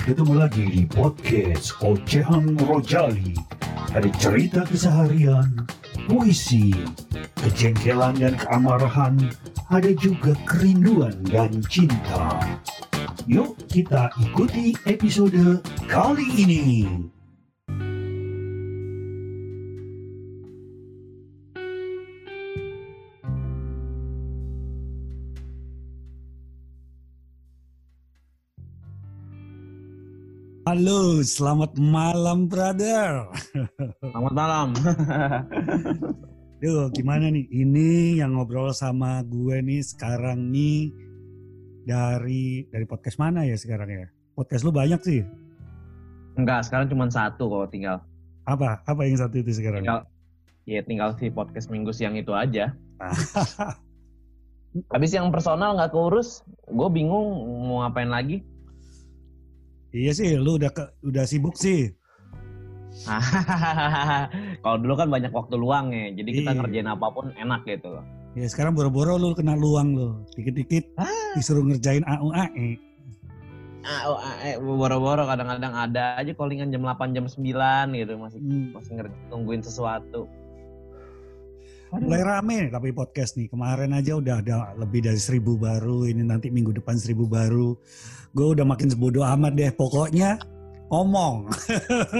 Ketemu lagi di podcast Ocehan Rojali. Ada cerita keseharian, puisi, kejengkelan dan keamarahan, ada juga kerinduan dan cinta. Yuk kita ikuti episode kali ini. Halo, selamat malam, brother. Selamat malam. Duh, gimana nih? Ini yang ngobrol sama gue nih sekarang nih dari dari podcast mana ya sekarang ya? Podcast lu banyak sih. Enggak, sekarang cuma satu kok tinggal. Apa? Apa yang satu itu sekarang? Tinggal ya tinggal si podcast minggu siang itu aja. Habis yang personal nggak keurus, gue bingung mau ngapain lagi. Iya sih, lu udah ke, udah sibuk sih. Kalau dulu kan banyak waktu luang ya, jadi kita Iya. ngerjain apa pun enak gitu. Ya sekarang boro-boro lu kena luang lu. Dikit-dikit Ah. disuruh ngerjain AUAE. Eh, boro-boro kadang-kadang ada aja callingan jam 8 jam 9 gitu masih Hmm. masih ngerja, nungguin sesuatu. Mulai rame nih tapi podcast nih. Kemarin aja udah ada lebih dari seribu baru. Ini nanti minggu depan seribu baru. Gue udah makin sebodoh amat deh. Pokoknya ngomong.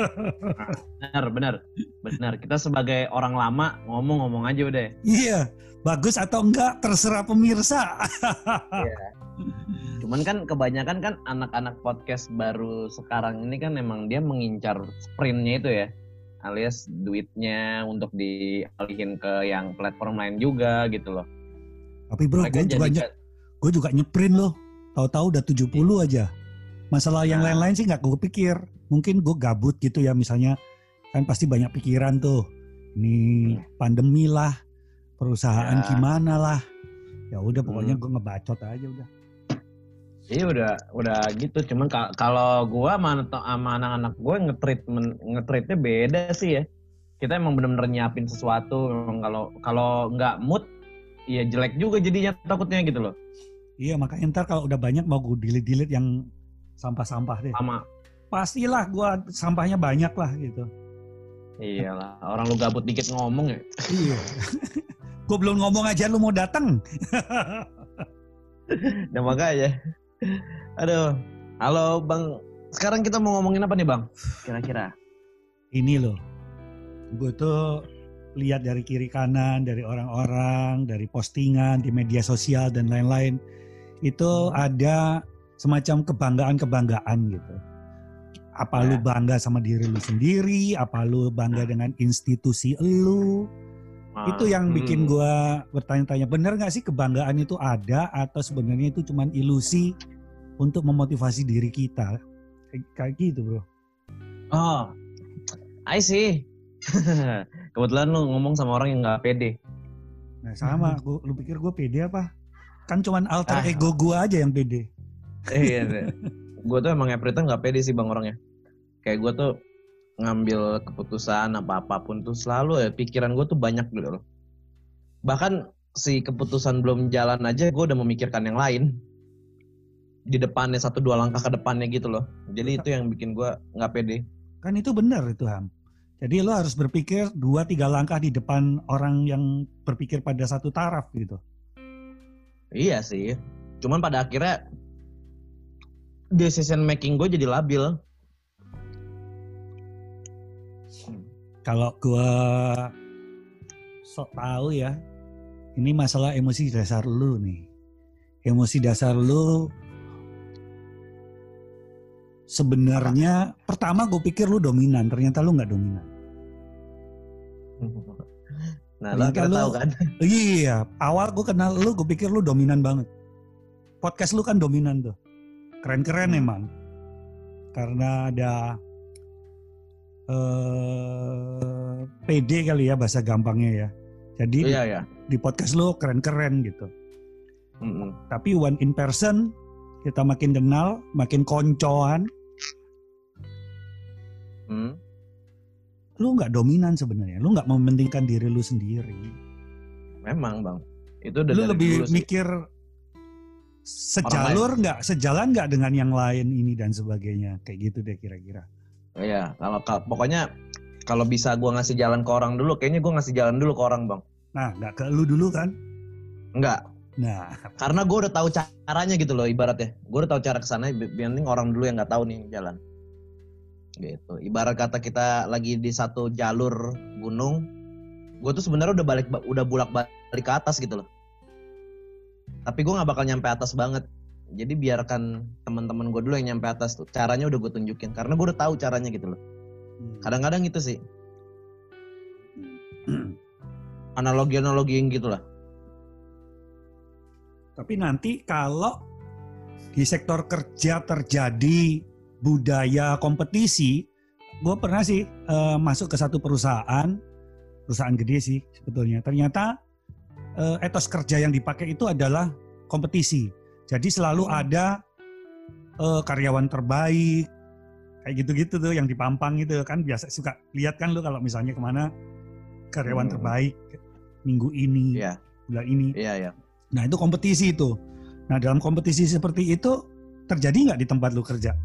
Benar, benar. Benar. Kita sebagai orang lama ngomong-ngomong aja udah. Iya, bagus atau enggak terserah pemirsa. Cuman kan kebanyakan kan anak-anak podcast baru sekarang ini kan emang dia mengincar sprintnya itu ya. Alias duitnya untuk dialihin ke yang platform lain juga gitu loh. Tapi bro, gue juga, jadi nye- gue juga nyeprin loh. Tahu-tahu udah 70 aja. Masalah yang Nah. lain-lain sih nggak gue pikir. Mungkin gue gabut gitu ya misalnya. Kan pasti banyak pikiran tuh. Ini pandemi lah, perusahaan Ya. gimana lah. Ya udah pokoknya Hmm. gue ngebacot aja udah. Iya udah udah gitu. Cuman ka- kalau gua sama, sama anak-anak gue ngetreat ngetreatnya beda sih ya. Kita emang bener-bener nyiapin sesuatu. Memang kalau kalau nggak mood, ya jelek juga jadinya takutnya gitu loh. Iya makanya ntar kalau udah banyak mau gue delete-delete yang sampah-sampah deh. Sama Pastilah gue sampahnya banyak lah gitu. iyalah orang lu gabut dikit ngomong ya. Iya. gue belum ngomong aja lu mau datang. Nah makanya. Aduh. Halo Bang. Sekarang kita mau ngomongin apa nih Bang? Kira-kira. Ini loh. Gue tuh lihat dari kiri kanan, dari orang-orang, dari postingan di media sosial dan lain-lain. Itu ada semacam kebanggaan-kebanggaan gitu. Apa lu Ya. bangga sama diri lu sendiri? Apa lu bangga dengan institusi lu? Itu yang bikin Hmm. gua bertanya-tanya bener nggak sih kebanggaan itu ada atau sebenarnya itu cuman ilusi untuk memotivasi diri kita kayak, gitu bro Oh. I see. Kebetulan lu ngomong sama orang yang nggak pede. nah sama gua, lu pikir gue pede apa kan cuman alter Ah. ego gua aja yang pede Iya. gue tuh emang Aprita nggak pede sih bang orangnya. Kayak gue tuh ngambil keputusan apa apa pun tuh selalu ya pikiran gue tuh banyak gitu loh. Bahkan si keputusan belum jalan aja gue udah memikirkan yang lain di depannya satu dua langkah ke depannya gitu loh. Jadi itu yang bikin gue nggak pede. kan itu benar itu ham jadi lo harus berpikir dua tiga langkah di depan orang yang berpikir pada satu taraf gitu Iya sih. Cuman pada akhirnya decision making gue jadi labil. Kalau gua sok tahu ya ini masalah emosi dasar lu nih. Emosi dasar lu sebenarnya pertama gue pikir lu dominan ternyata lu nggak dominan. Nah, Ternyata lu- tahu kan? iya awal gue kenal lu gue pikir lu dominan banget. Podcast lu kan dominan tuh. Keren-keren Hmm. emang. Karena ada eh PD kali ya bahasa gampangnya ya jadi Iya ya. di podcast lu keren-keren gitu. Mm-mm. Tapi one in person kita makin kenal, makin koncoan, Hmm. lu nggak dominan sebenarnya. Lu nggak mementingkan diri lu sendiri. Memang bang. Itu udah lu dari lebih dulu mikir sejalur nggak sejalan nggak dengan yang lain ini dan sebagainya kayak gitu deh kira-kira Iya, kalau kalau- pokoknya kalau bisa gua ngasih jalan ke orang dulu, kayaknya gua ngasih jalan dulu ke orang, Bang. nah nggak ke lu dulu kan Enggak, nah karena gue udah tahu caranya gitu loh ibaratnya. Gue udah tahu cara ke sana, biarin orang dulu yang nggak tahu nih jalan. Gitu. Ibarat kata kita lagi di satu jalur gunung, gue tuh sebenarnya udah balik udah bulak balik ke atas gitu loh. Tapi gue nggak bakal nyampe atas banget. Jadi biarkan teman-teman gue dulu yang nyampe atas tuh. Caranya udah gue tunjukin karena gue udah tahu caranya gitu loh. Hmm. Kadang-kadang itu sih analogi-analogi yang gitu lah. Tapi nanti kalau di sektor kerja terjadi budaya kompetisi, gue pernah sih eh, masuk ke satu perusahaan, perusahaan gede sih sebetulnya. Ternyata eh, etos kerja yang dipakai itu adalah kompetisi. Jadi selalu Hmm. ada eh, karyawan terbaik, kayak gitu-gitu tuh yang dipampang itu kan biasa suka lihat kan lu kalau misalnya ke mana karyawan Hmm. terbaik minggu ini, Iya, bulan ini. iya, iya. Nah itu kompetisi itu. Nah dalam kompetisi seperti itu terjadi nggak di tempat lu kerja?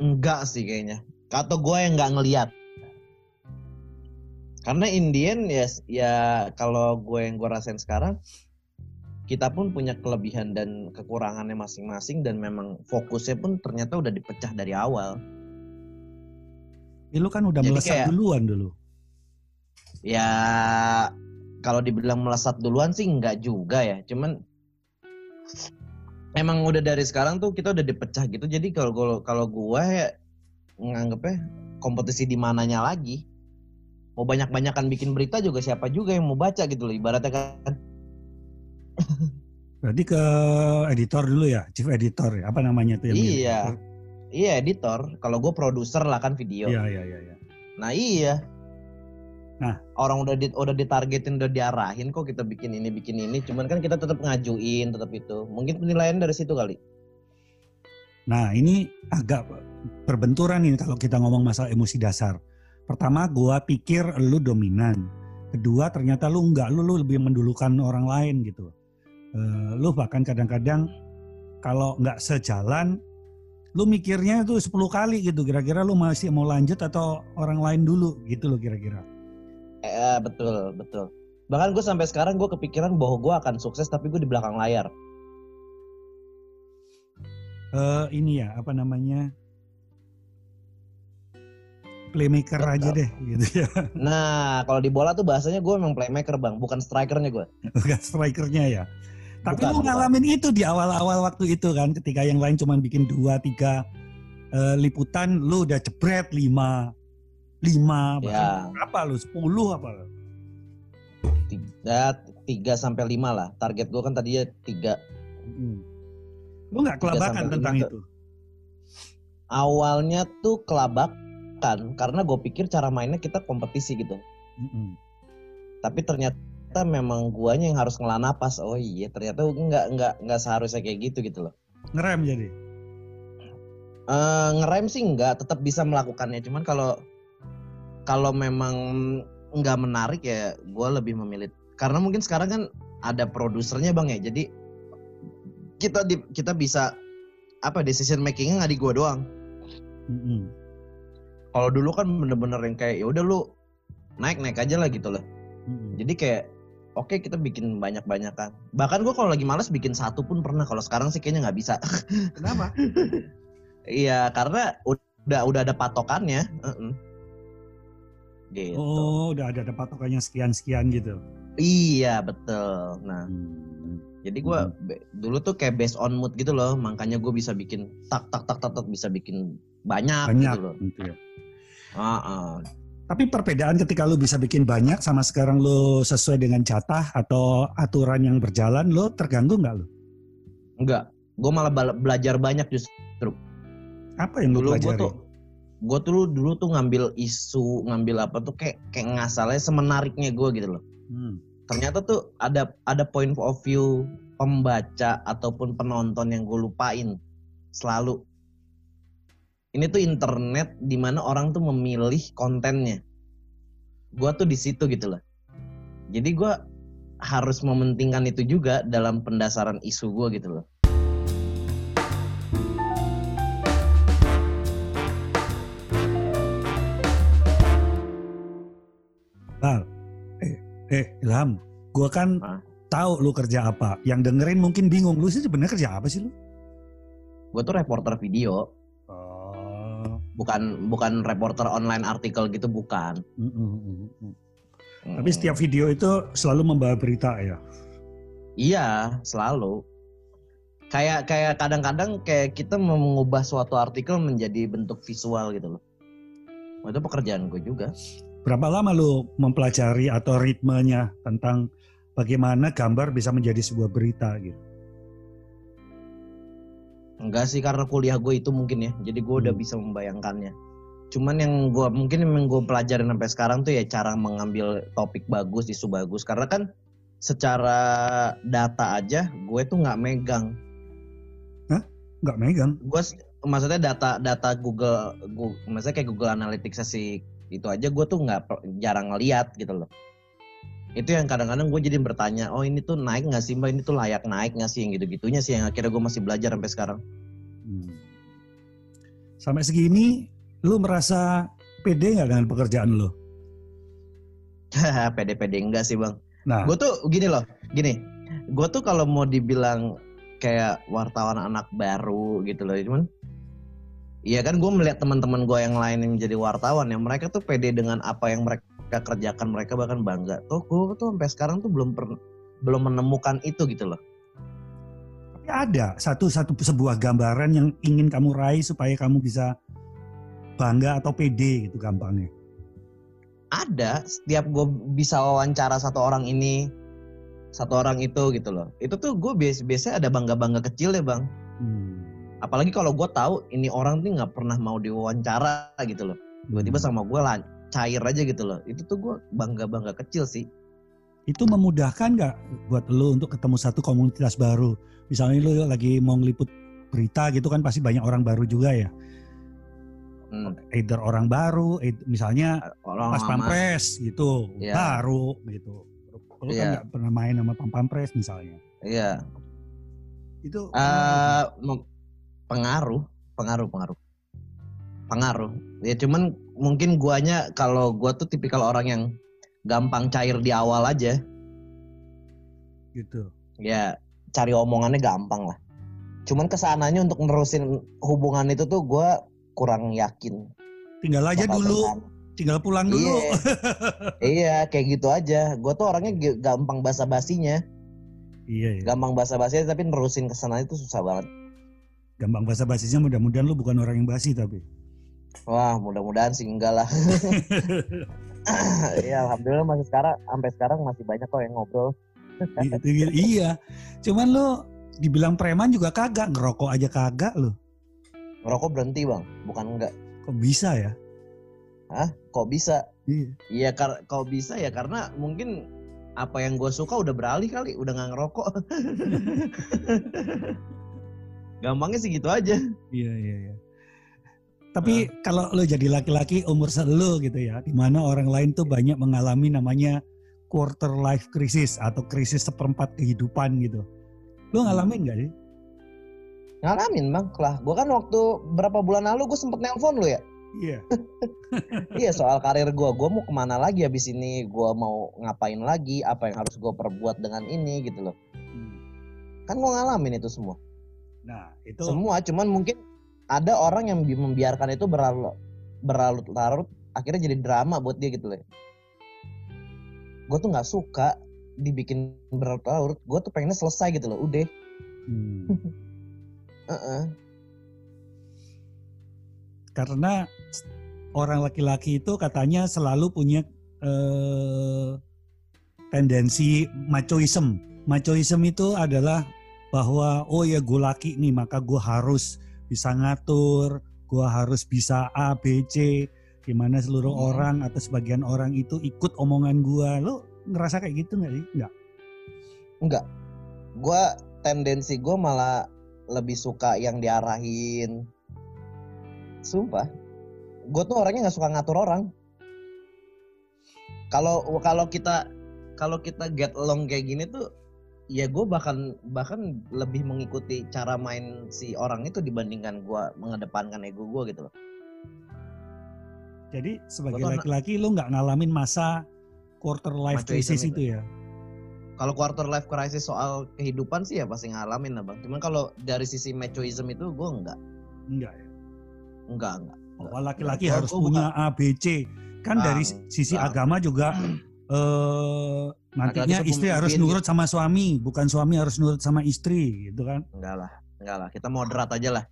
Enggak sih kayaknya. Atau gue yang nggak ngeliat. Karena Indian ya, ya kalau gue yang gue rasain sekarang, kita pun punya kelebihan dan kekurangannya masing-masing dan memang fokusnya pun ternyata udah dipecah dari awal. Ya, lu kan udah Jadi melesat kayak- duluan dulu. Ya kalau dibilang melesat duluan sih enggak juga ya. Cuman emang udah dari sekarang tuh kita udah dipecah gitu. Jadi kalau kalau kalau gue ya nganggepnya kompetisi di mananya lagi. Mau banyak-banyakan bikin berita juga siapa juga yang mau baca gitu loh ibaratnya kan. Berarti ke editor dulu ya, chief editor ya, apa namanya tuh yang? Iya. Iya editor. Kalau gue produser lah kan video. Iya iya iya. iya. Nah iya. Nah. orang udah di, udah ditargetin udah diarahin kok kita bikin ini bikin ini. Cuman kan kita tetap ngajuin tetap itu. Mungkin penilaian dari situ kali. Nah ini agak berbenturan nih kalau kita ngomong masalah emosi dasar. Pertama gua pikir lu dominan. Kedua ternyata lu enggak, lu, lu lebih mendulukan orang lain gitu. Eh, lu bahkan kadang-kadang kalau nggak sejalan, lu mikirnya itu 10 kali gitu. Kira-kira lu masih mau lanjut atau orang lain dulu gitu loh kira-kira. Eh, betul betul. Bahkan gue sampai sekarang gue kepikiran bahwa gue akan sukses tapi gue di belakang layar. Eh ini ya apa namanya playmaker Betul. aja deh gitu ya. Nah kalau di bola tuh bahasanya gue emang playmaker bang, bukan strikernya gue. bukan strikernya ya. Tapi Bukan, lu bukan. ngalamin itu di awal-awal waktu itu kan, ketika yang lain cuma bikin dua tiga eh, liputan, lu udah jebret lima, lima, Ya, berapa lu, sepuluh apa? tiga, tiga sampai lima lah. Target gue kan tadinya tiga. Hmm. Lu nggak kelabakan tentang itu? Awalnya tuh kelabakan karena gue pikir cara mainnya kita kompetisi gitu. Mm-mm. tapi ternyata memang guanya yang harus ngelah napas oh iya ternyata nggak nggak nggak seharusnya kayak gitu gitu loh Ngerem jadi. Eh ngerem sih nggak tetap bisa melakukannya cuman kalau kalau memang nggak menarik ya gua lebih memilih karena mungkin sekarang kan ada produsernya bang ya jadi kita di, kita bisa apa decision makingnya nggak di gua doang Mm-mm. kalau dulu kan bener-bener yang kayak ya udah lu naik naik aja lah gitu loh Mm-mm. Jadi kayak oke kita bikin banyak-banyakan. Bahkan gue kalau lagi males bikin satu pun pernah. Kalau sekarang sih kayaknya nggak bisa. Kenapa? Iya karena udah udah ada patokannya. Heeh. Gitu. Oh, udah ada, ada patokannya sekian-sekian gitu. Iya betul. Nah Hmm. jadi gue dulu tuh kayak based on mood gitu loh. Makanya gue bisa bikin tak tak tak tak tak bisa bikin banyak, Banyak gitu loh. gitu ya. Ah. Tapi perbedaan ketika lu bisa bikin banyak sama sekarang lu sesuai dengan jatah atau aturan yang berjalan, lu terganggu nggak lu? Enggak. Gue malah belajar banyak justru. Apa yang lu dulu gue pelajari? tuh gue tuh dulu tuh ngambil isu ngambil apa tuh kayak kayak ngasalnya semenariknya gue gitu loh Hmm. ternyata tuh ada ada point of view pembaca ataupun penonton yang gue lupain selalu ini tuh internet di mana orang tuh memilih kontennya gue tuh di situ gitu loh jadi gue harus mementingkan itu juga dalam pendasaran isu gue gitu loh. Bal, eh, eh Ilham, gua kan Hah? tahu lu kerja apa. Yang dengerin mungkin bingung, lu sih sebenarnya kerja apa sih lu? Gue tuh reporter video. Bukan bukan reporter online artikel gitu bukan. Tapi Hmm. setiap video itu selalu membawa berita ya. Iya, selalu. Kayak kayak kadang-kadang kayak kita mengubah suatu artikel menjadi bentuk visual gitu loh. Wah, itu pekerjaan gue juga. Berapa lama lu mempelajari atau ritmenya tentang bagaimana gambar bisa menjadi sebuah berita gitu? Enggak sih karena kuliah gue itu mungkin ya. Jadi gue udah Hmm. bisa membayangkannya. Cuman yang gue mungkin yang gue pelajarin sampai sekarang tuh ya cara mengambil topik bagus, isu bagus. Karena kan secara data aja gue tuh nggak megang. Nggak megang. Gue maksudnya data data Google, Google maksudnya kayak Google Analytics sih itu aja gue tuh nggak jarang ngeliat gitu loh. Itu yang kadang-kadang gue jadi bertanya, oh ini tuh naik nggak sih mbak? Ini tuh layak naik nggak sih? Yang gitu-gitunya sih yang akhirnya gue masih belajar sampai sekarang. Hmm. Sampai segini, lu merasa pede nggak dengan pekerjaan lu? pede-pede enggak sih bang. Nah, Gue tuh gini loh, gini. Gue tuh kalau mau dibilang kayak wartawan anak baru gitu loh, cuman Iya kan gue melihat teman-teman gue yang lain yang menjadi wartawan ya mereka tuh pede dengan apa yang mereka kerjakan mereka bahkan bangga. Tuh gue tuh sampai sekarang tuh belum per- belum menemukan itu gitu loh. tapi ada satu satu sebuah gambaran yang ingin kamu raih supaya kamu bisa bangga atau pede gitu gampangnya. Ada setiap gue bisa wawancara satu orang ini, satu orang itu gitu loh. Itu tuh gue biasa biasanya ada bangga bangga kecil ya bang. Hmm. apalagi kalau gue tahu ini orang tuh nggak pernah mau diwawancara gitu loh tiba-tiba sama gue lan cair aja gitu loh itu tuh gue bangga bangga kecil sih itu memudahkan nggak buat lo untuk ketemu satu komunitas baru? Misalnya lo lagi mau ngeliput berita gitu kan pasti banyak orang baru juga ya. hmm. Either orang baru, either- misalnya orang pas pampres gitu, Iya. baru gitu. Lo kan Iya. nggak pernah main sama pam pampres misalnya. iya Itu Eh, mem- pengaruh pengaruh pengaruh pengaruh ya cuman mungkin guanya kalau gua tuh tipikal orang yang gampang cair di awal aja gitu. ya cari omongannya gampang lah cuman ke sananya untuk nerusin hubungan itu tuh gua kurang yakin Tinggal aja bakal dulu, bertahan. tinggal pulang dulu. Iya, iya kayak gitu aja. Gue tuh orangnya gampang basa-basinya, Iya, iya. gampang basa-basinya tapi nerusin ke sana itu susah banget. Gampang bahasa basinya mudah-mudahan lu bukan orang yang basi tapi. Wah, mudah-mudahan sih enggak lah. Iya, alhamdulillah masih sekarang sampai sekarang masih banyak kok yang ngobrol. Gitu. iya. Cuman lu dibilang preman juga kagak, ngerokok aja kagak lu. Ngerokok berhenti bang, bukan enggak. Kok bisa ya? Kok bisa? Iya. Iya, kar kok bisa ya karena mungkin apa yang gue suka udah beralih kali, udah nggak ngerokok. Gampangnya sih gitu aja. Iya, iya, iya. Tapi kalau lo jadi laki-laki umur selu gitu ya, di mana orang lain tuh banyak mengalami namanya quarter life crisis atau krisis seperempat kehidupan gitu. Lo ngalamin nggak sih? Ngalamin bang, lah. Gue kan waktu berapa bulan lalu gue sempet nelpon lu ya. Iya. iya soal karir gue, gue mau ke mana lagi habis ini, gue mau ngapain lagi, apa yang harus gue perbuat dengan ini gitu loh. Kan gue ngalamin itu semua. Nah, itu Semua, cuman mungkin ada orang yang bi- membiarkan itu berlarut berlarut-larut, akhirnya jadi drama buat dia gitu loh. Gue tuh nggak suka dibikin berlarut-larut, gue tuh pengennya selesai gitu loh, udah. Hmm. Heeh. karena orang laki-laki itu katanya selalu punya eh, tendensi machoism. Machoism itu adalah bahwa oh ya gue laki nih maka gue harus bisa ngatur, gue harus bisa A, B, C. Gimana seluruh Hmm. orang atau sebagian orang itu ikut omongan gue. Lo ngerasa kayak gitu nggak sih? Nggak. Enggak. Gue tendensi gue malah lebih suka yang diarahin. Sumpah. Gue tuh orangnya nggak suka ngatur orang. Kalau kalau kita kalau kita get along kayak gini tuh ya gue bahkan bahkan lebih mengikuti cara main si orang itu dibandingkan gue mengedepankan ego gue gitu loh. Jadi sebagai laki-laki lu nggak ngalamin masa quarter life crisis itu. itu ya? Kalau quarter life crisis soal kehidupan sih ya pasti ngalamin lah bang. Cuman kalau dari sisi machoism itu gue enggak, Enggak ya. enggak, enggak. Bahwa laki-laki harus punya A, B, C. Kan Bang, dari sisi bang. agama juga eh nantinya istri harus gitu. nurut sama suami, bukan suami harus nurut sama istri, gitu kan? Enggak lah, enggak lah. Kita moderat aja lah,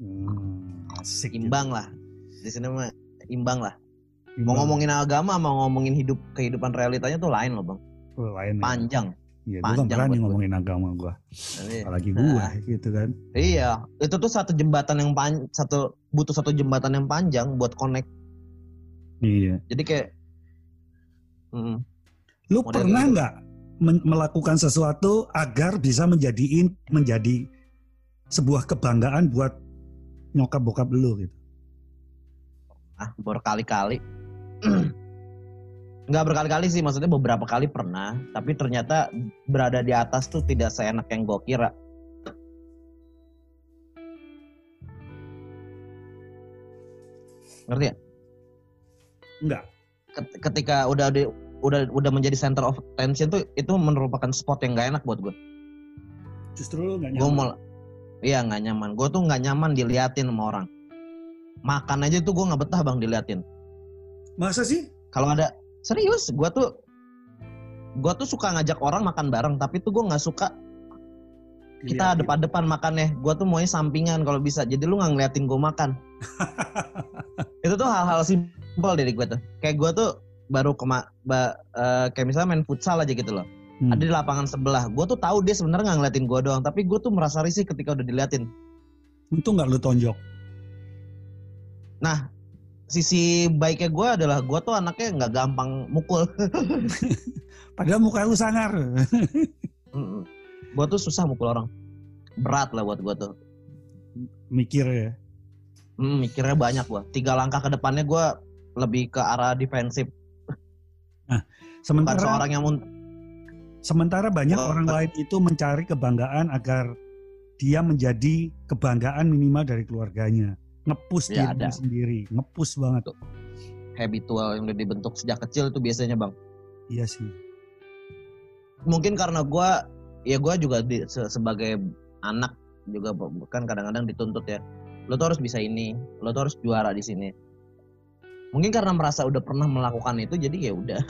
Hmm, asik. gitu. imbang lah. Di sini mah imbang lah. Mau Imbang. ngomongin agama, mau ngomongin hidup kehidupan realitanya tuh lain loh bang. Oh, lain ya. Panjang. Iya, gue kan panjang berani ngomongin agama gua. Jadi, Apalagi gua gitu kan. Iya, itu tuh satu jembatan yang pan, satu butuh satu jembatan yang panjang buat connect. Iya. Jadi kayak, Lu Model pernah gitu. nggak melakukan sesuatu agar bisa menjadiin menjadi sebuah kebanggaan buat nyokap bokap lu gitu? ah berkali-kali. Nggak berkali-kali sih, maksudnya beberapa kali pernah. Tapi ternyata berada di atas tuh tidak seenak yang gue kira. Ngerti ya? Enggak. Ket- Ketika udah di, udah udah menjadi center of attention tuh itu merupakan spot yang gak enak buat gue. Justru lu gue nyaman. mau iya nggak nyaman gue tuh nggak nyaman diliatin sama orang makan aja tuh gue nggak betah bang diliatin Masa sih? kalau ada serius gue tuh gue tuh suka ngajak orang makan bareng tapi tuh gue nggak suka kita Diliatin. depan-depan makannya gue tuh maunya sampingan kalau bisa. Jadi lu nggak ngeliatin gue makan. Itu tuh hal-hal simpel dari gue tuh. Kayak gue tuh baru kema ba- eh, kayak misalnya main futsal aja gitu loh. Hmm. ada di lapangan sebelah. Gue tuh tahu dia sebenarnya nggak ngeliatin gue doang. Tapi gue tuh merasa risih ketika udah diliatin. Untung nggak lu tonjok. sisi baiknya gue adalah gue tuh anaknya nggak gampang mukul. Padahal muka lu sangar. Gue tuh susah mukul orang berat lah buat gue tuh Mikir ya. Hmm, mikirnya banyak gue tiga langkah ke depannya gue lebih ke arah defensif bukan Sementara seorang yang sementara banyak Oh, orang Pak. lain itu mencari kebanggaan agar dia menjadi kebanggaan minimal dari keluarganya. Ngepus Ya, ada. sendiri, ngepus banget. habitual yang udah dibentuk sejak kecil itu biasanya bang Iya sih. mungkin karena gue ya gue juga di- se- sebagai anak juga kan kadang-kadang dituntut ya lo tuh harus bisa ini lo tuh harus juara di sini mungkin karena merasa udah pernah melakukan itu jadi ya udah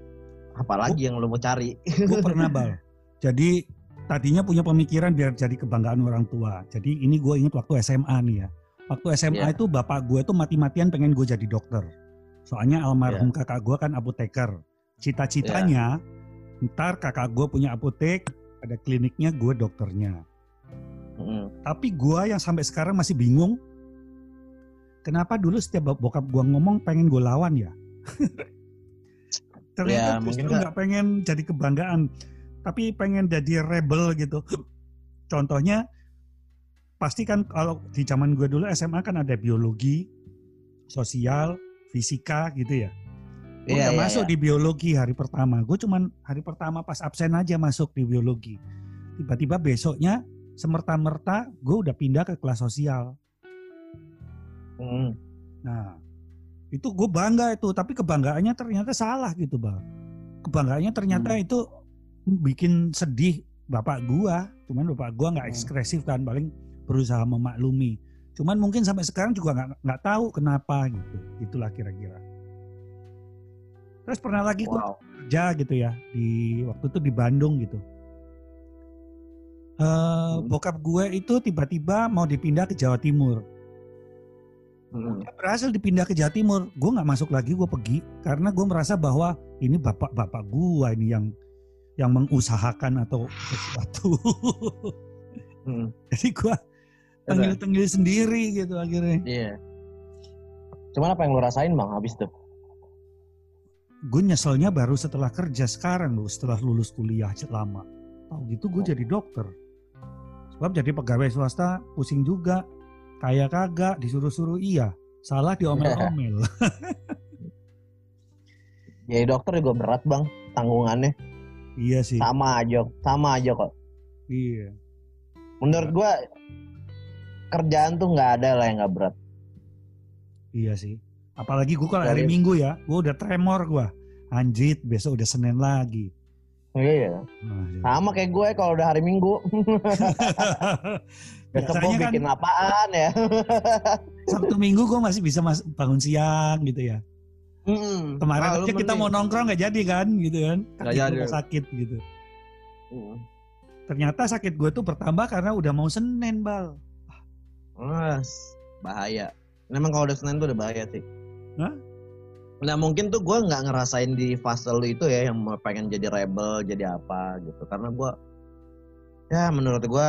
apalagi yang lo mau cari Gue pernah bal. Jadi tadinya punya pemikiran biar jadi kebanggaan orang tua. Jadi ini gue ingat waktu SMA nih ya. Waktu SMA Iya. itu bapak gue tuh mati-matian pengen gue jadi dokter. Soalnya almarhum kakak gue kan apoteker. Cita-citanya ntar kakak gue punya apotek, ada kliniknya gue dokternya. Mm. Tapi gue yang sampai sekarang masih bingung. Kenapa dulu setiap bokap gue ngomong pengen gue lawan ya? Ternyata Ya, mungkin justru nggak pengen jadi kebanggaan, tapi pengen jadi rebel gitu. Contohnya, pasti kan kalau di zaman gue dulu SMA kan ada biologi, sosial, fisika gitu ya. Gue Iya, nggak iya, masuk iya. di biologi hari pertama. Gue cuman hari pertama pas absen aja masuk di biologi. Tiba-tiba besoknya semerta-merta gue udah pindah ke kelas sosial. Mm. Nah, itu gue bangga itu, tapi kebanggaannya ternyata salah gitu bang. Kebanggaannya ternyata Hmm. itu bikin sedih bapak gua. Cuman bapak gua nggak Hmm. ekspresif kan, paling berusaha memaklumi. Cuman mungkin sampai sekarang juga nggak nggak tahu kenapa gitu. Itulah kira-kira. Terus pernah lagi gue Wow. kerja gitu ya di waktu itu di Bandung gitu. Eh Hmm. bokap gue itu tiba-tiba mau dipindah ke Jawa Timur. Mm. Udah berhasil dipindah ke Jawa Timur, gue nggak masuk lagi, gue pergi karena gue merasa bahwa ini bapak-bapak gue ini yang yang mengusahakan atau sesuatu. Mm. Jadi gue tenggil-tenggil sendiri gitu akhirnya. Iya. Cuman apa yang lo rasain bang habis itu? Gue nyeselnya baru setelah kerja sekarang loh, setelah lulus kuliah lama. Tahu gitu gue jadi dokter. Sebab jadi pegawai swasta pusing juga. Kayak kagak disuruh-suruh iya. Salah diomel-omel. Jadi dokter juga berat bang tanggungannya. Iya sih. Sama aja, sama aja kok. Iya. Menurut gua kerjaan tuh nggak ada lah yang nggak berat. Iya sih. Apalagi gue kalau hari Minggu ya, gue udah tremor gue. Anjit, besok udah Senin lagi. Iya. Nah, ya. Sama kayak gue kalau udah hari Minggu. Besok gue kan bikin apaan ya? Sabtu Minggu gue masih bisa mas bangun siang gitu ya. Mm-mm. Kemarin aja kita mau nongkrong nggak jadi kan gitu kan. Kaki jadi. gua sakit gitu. Mm. Ternyata sakit gue tuh bertambah karena udah mau Senin bal. Mas, bahaya. Memang kalau udah Senin tuh udah bahaya sih. Hah? Nah mungkin tuh gue nggak ngerasain di fase lu itu ya yang mau pengen jadi rebel jadi apa gitu karena gue ya menurut gue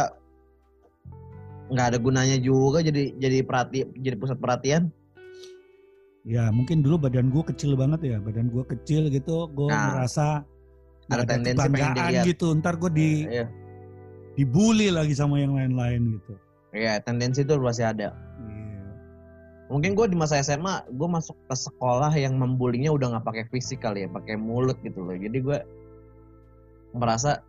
nggak ada gunanya juga jadi jadi perhati jadi pusat perhatian Ya mungkin dulu badan gue kecil banget ya. Badan gue kecil gitu. Gue Nah, merasa ada nggak tendensi pengen dilihat. gitu. Ntar gue di Iya. dibully lagi sama yang lain-lain gitu. Iya, tendensi itu pasti ada. Iya. Mungkin gue di masa SMA gue masuk ke sekolah yang membulinya udah nggak pakai fisik kali ya, pakai mulut gitu loh. Jadi gue merasa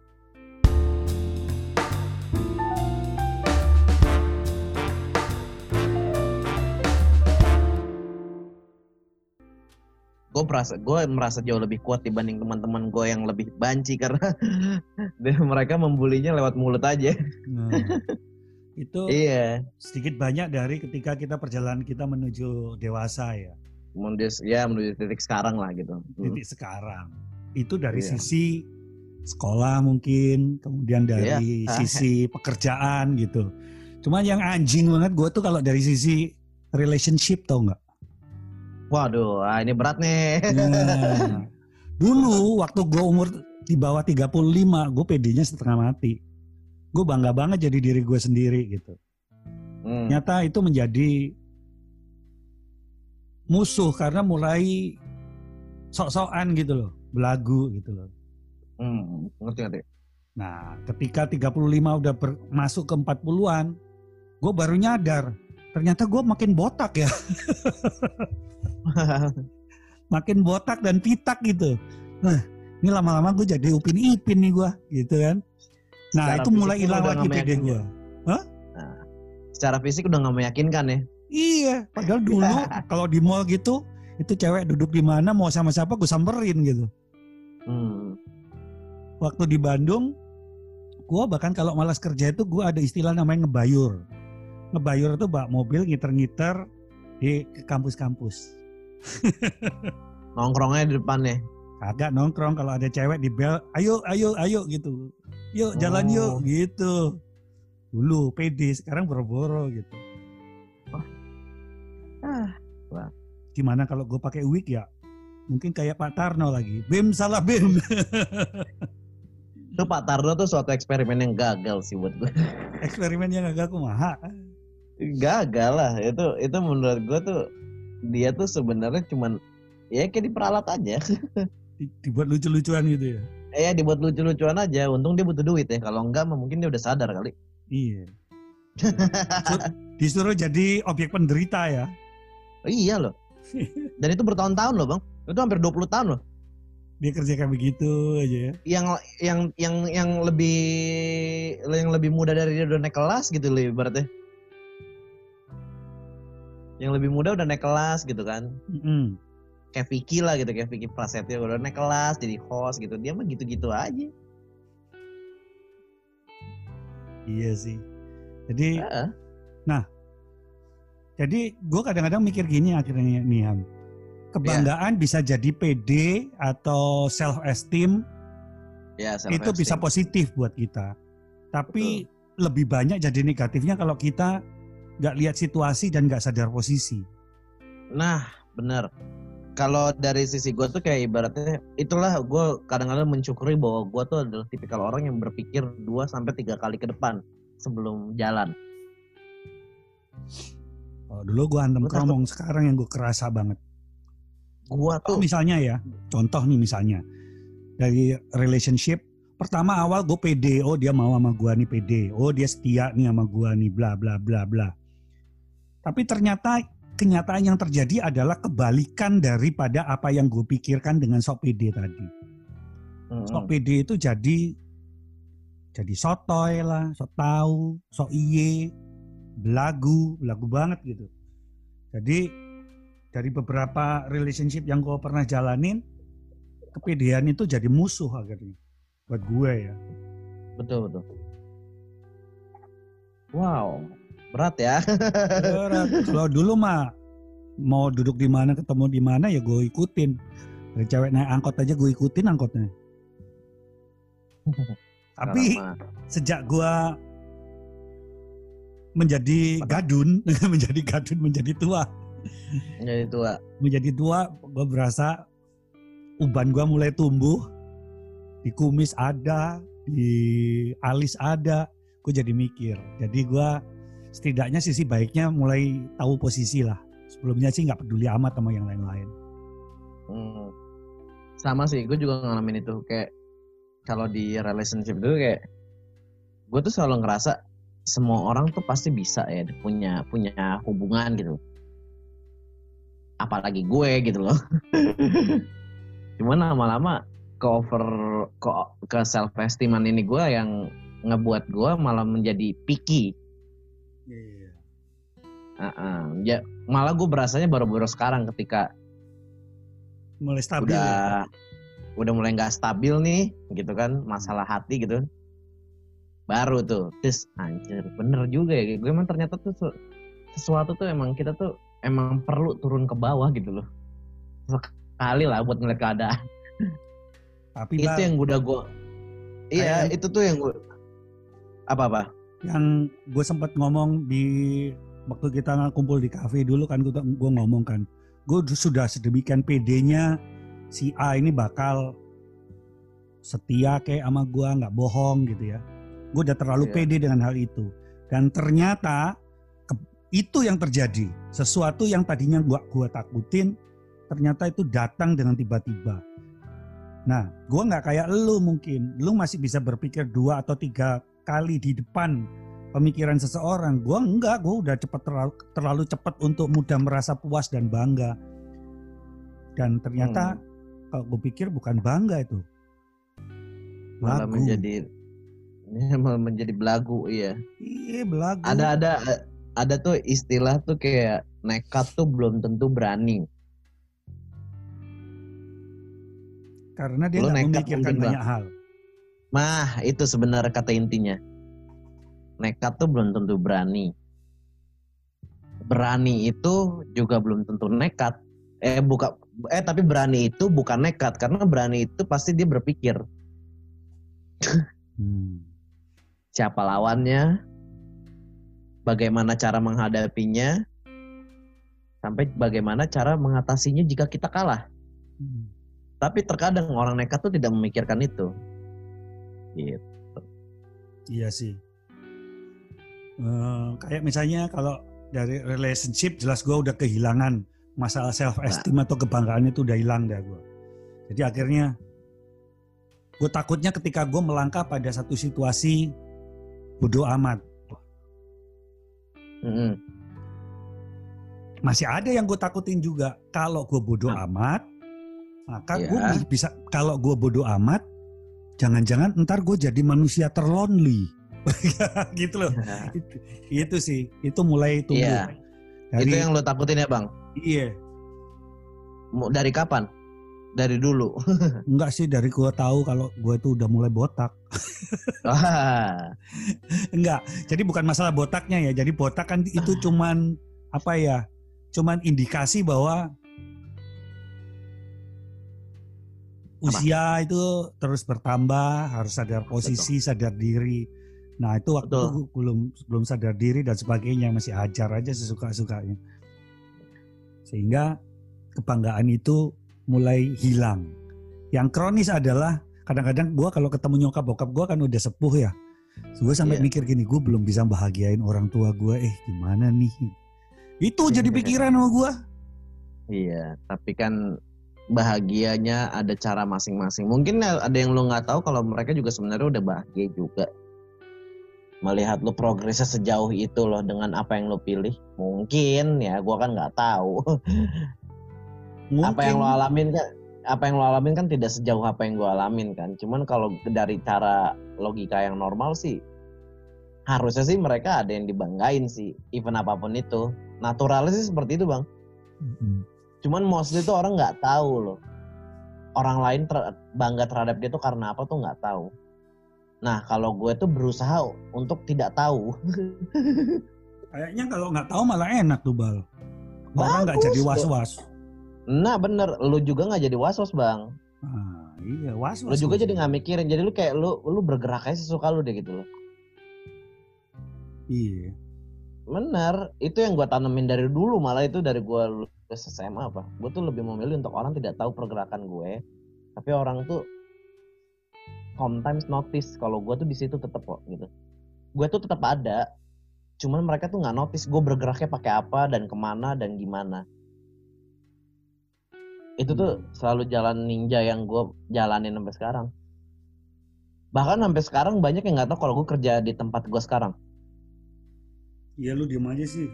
gue merasa gue merasa jauh lebih kuat dibanding teman-teman gue yang lebih banci karena mereka membulinya lewat mulut aja. Nah, itu Iya. sedikit banyak dari ketika kita perjalanan kita menuju dewasa ya. Menuju ya menuju titik sekarang lah gitu. Hmm. Titik sekarang. Itu dari Iya. sisi sekolah mungkin, kemudian dari Iya. sisi pekerjaan gitu. Cuman yang anjing banget gue tuh kalau dari sisi relationship tau nggak? Waduh, ah, ini berat nih. Nah, dulu waktu gue umur di bawah 35, gue pedenya setengah mati. Gue bangga banget jadi diri gue sendiri gitu. Hmm. Nyata itu menjadi musuh karena mulai sok-sokan gitu loh, belagu gitu loh. Hmm, ngerti ngerti. Nah, ketika 35 udah ber- masuk ke 40-an, gue baru nyadar, ternyata gue makin botak ya, makin botak dan pitak gitu. Nah, ini lama-lama gue jadi upin ipin nih gue, gitu kan. Nah, itu mulai hilang lagi pede gue. Secara fisik udah nggak meyakinkan ya. Iya, padahal dulu kalau di mall gitu, itu cewek duduk di mana mau sama siapa gue samperin gitu. Hmm. Waktu di Bandung, gue bahkan kalau malas kerja itu gue ada istilah namanya ngebayur. Ngebayur itu bak mobil ngiter-ngiter di kampus-kampus. Nongkrongnya di depan nih. Kagak nongkrong kalau ada cewek di bel, ayo ayo ayo gitu. Yuk jalan yuk Oh. gitu. Dulu pede, sekarang boro-boro gitu. Ah, Gimana kalau gue pakai wig ya? Mungkin kayak Pak Tarno lagi. Bim salah bim. Itu Pak Tarno tuh suatu eksperimen yang gagal sih buat gue. Eksperimennya gak kumaha. gagal lah. Itu itu menurut gue tuh dia tuh sebenarnya cuman ya kayak diperalat aja. Di- Dibuat lucu-lucuan gitu ya. Ya dibuat lucu-lucuan aja. Untung dia butuh duit ya. Kalau enggak mungkin dia udah sadar kali. Iya. Sur- Disuruh jadi objek penderita ya. iya loh. Dan itu bertahun-tahun loh bang. Itu hampir 20 tahun loh. Dia kerja kayak begitu aja ya. Yang yang yang yang lebih yang lebih muda dari dia udah naik kelas gitu loh ibaratnya. Yang lebih muda udah naik kelas gitu kan. Mm-mm. Kayak Vicky lah gitu, kayak Vicky Prasetyo udah naik kelas jadi host gitu. Dia mah gitu-gitu aja. Iya sih. Jadi Heeh. jadi gue kadang-kadang mikir gini akhirnya nih Ham. Kebanggaan bisa jadi PD atau self esteem Ya, itu bisa positif buat kita. Tapi lebih banyak jadi negatifnya kalau kita nggak lihat situasi dan nggak sadar posisi. Nah, bener. Kalau dari sisi gue tuh kayak ibaratnya itulah gue kadang-kadang mensyukuri bahwa gue tuh adalah tipikal orang yang berpikir 2 sampai tiga kali ke depan sebelum jalan. Oh, dulu gue takut. kromong, sekarang yang gue kerasa banget. Gue Oh, tuh misalnya ya, contoh nih misalnya dari relationship, pertama awal gue pede, oh dia mau sama gue nih pede, oh dia setia nih sama gue nih, bla bla bla bla. Tapi ternyata kenyataan yang terjadi adalah kebalikan daripada apa yang gue pikirkan dengan sok pede tadi. Mm-mm. sok pede itu jadi jadi sotoy lah, sok tahu, sok iye, belagu, belagu banget gitu. Jadi dari beberapa relationship yang gue pernah jalanin, kepedean itu jadi musuh akhirnya buat gue ya. Betul betul. Wow, berat ya. Berat. Kalau dulu mah mau duduk di mana ketemu di mana ya gue ikutin. Dari cewek naik angkot aja gue ikutin angkotnya. Tapi sejak gue menjadi gadun, menjadi gadun, menjadi tua, jadi tua. menjadi tua, gue berasa uban gue mulai tumbuh, di kumis ada, di alis ada, gue jadi mikir. Jadi gue setidaknya sisi baiknya mulai tahu posisi lah. Sebelumnya sih nggak peduli amat sama yang lain-lain. Hmm. Sama sih, gue juga ngalamin itu kayak kalau di relationship itu kayak gue tuh selalu ngerasa semua orang tuh pasti bisa ya punya punya hubungan gitu. Apalagi gue gitu loh. Cuman lama-lama ke over ke, ke self esteeman ini gue yang ngebuat gue malah menjadi picky. Iya. Heeh. Ya malah gue berasanya baru-baru sekarang ketika Mulai stabil ya. udah udah mulai nggak stabil nih gitu kan masalah hati gitu baru tuh terus anjir bener juga ya gue emang ternyata tuh su- sesuatu tuh emang kita tuh emang perlu turun ke bawah gitu loh sekali lah buat ngeliat keadaan Tapi itu Bang, yang udah gue iya itu tuh yang gue apa apa yang gue sempat ngomong di waktu kita kumpul di kafe dulu kan gue gue ngomong kan gue sudah sedemikian pedenya si A ini bakal setia kayak sama gue nggak bohong gitu ya. Gue udah terlalu Iya. pede dengan hal itu. Dan ternyata ke- itu yang terjadi. Sesuatu yang tadinya gua gua takutin ternyata itu datang dengan tiba-tiba. Nah gue nggak kayak lu mungkin. Lu masih bisa berpikir dua atau tiga kali di depan pemikiran seseorang. Gua enggak, gua udah cepat terlalu, terlalu cepat untuk mudah merasa puas dan bangga. Dan ternyata kalau gue pikir bukan bangga itu. malah Belagu. menjadi malah menjadi belagu iya Iya belagu. ada ada ada tuh istilah tuh kayak nekat tuh belum tentu berani Karena dia nggak memikirkan banyak hal. Nah, itu sebenarnya kata intinya. Nekat tuh belum tentu berani. Berani itu juga belum tentu nekat. Eh buka eh tapi berani itu bukan nekat karena berani itu pasti dia berpikir Hmm. siapa lawannya, bagaimana cara menghadapinya, sampai bagaimana cara mengatasinya jika kita kalah. Hmm. Tapi terkadang orang nekat tuh tidak memikirkan itu. Gitu. Iya sih. Eh, kayak misalnya kalau dari relationship jelas gue udah kehilangan masalah self esteem atau kebanggaan itu udah hilang dah gue. Jadi akhirnya gue takutnya ketika gue melangkah pada satu situasi bodoh amat. Mm-mm. Masih ada yang gue takutin juga kalau gue bodoh Ah. amat, maka Iya. gue bisa kalau gue bodoh amat, jangan-jangan ntar gue jadi manusia terlonely. gitu loh. itu, itu sih itu mulai tumbuh Iya. dari Itu yang lo takutin ya bang? iya Dari kapan? Dari dulu. enggak sih dari gua tahu kalau gua itu udah mulai botak Wah. enggak jadi bukan masalah botaknya ya jadi botak kan itu cuman apa ya cuman indikasi bahwa usia itu terus bertambah harus sadar posisi sadar diri. Nah itu waktu Betul. itu belum belum sadar diri dan sebagainya masih ajar aja sesuka sukanya sehingga kebanggaan itu mulai hilang. Yang kronis adalah kadang-kadang gua kalau ketemu nyokap bokap gua kan udah sepuh ya. Gue sampai Iya. mikir gini gue belum bisa bahagiain orang tua gue eh gimana nih? Itu jadi pikiran sama gua. Iya, tapi kan bahagianya ada cara masing-masing. Mungkin ada yang lo nggak tahu kalau mereka juga sebenarnya udah bahagia juga. Melihat lo progresnya sejauh itu loh dengan apa yang lo pilih. Mungkin ya, gua kan nggak tahu. apa yang lo alamin kan apa yang lo alamin kan tidak sejauh apa yang gue alamin kan. Cuman kalau dari cara logika yang normal sih harusnya sih mereka ada yang dibanggain sih, even apa pun itu. Naturalnya sih seperti itu bang. Mm-mm. Cuman mostly tuh orang nggak tahu loh. Orang lain ter- bangga terhadap dia tuh karena apa tuh nggak tahu. Nah kalau gue tuh berusaha untuk tidak tahu. Kayaknya kalau nggak tahu malah enak tuh bal. Orang nggak jadi tuh. was-was. Nah bener, lu juga nggak jadi was-was bang. Ah, iya was-was. Lu juga jadi nggak mikirin. Jadi lu kayak lu lu bergerak aja sesuka lu deh gitu loh. Iya. Bener, itu yang gue tanemin dari dulu malah itu dari gue lulus SMA apa. Gue tuh lebih memilih untuk orang tidak tahu pergerakan gue, tapi orang tuh sometimes notice kalau gue tuh di situ tetap kok gitu. Gue tuh tetap ada, cuman mereka tuh nggak notice gue bergeraknya pakai apa dan ke mana dan gimana. Itu tuh selalu jalan ninja yang gue jalanin sampai sekarang. Bahkan sampai sekarang banyak yang nggak tahu kalau gue kerja di tempat gue sekarang. Iya lu diem aja sih.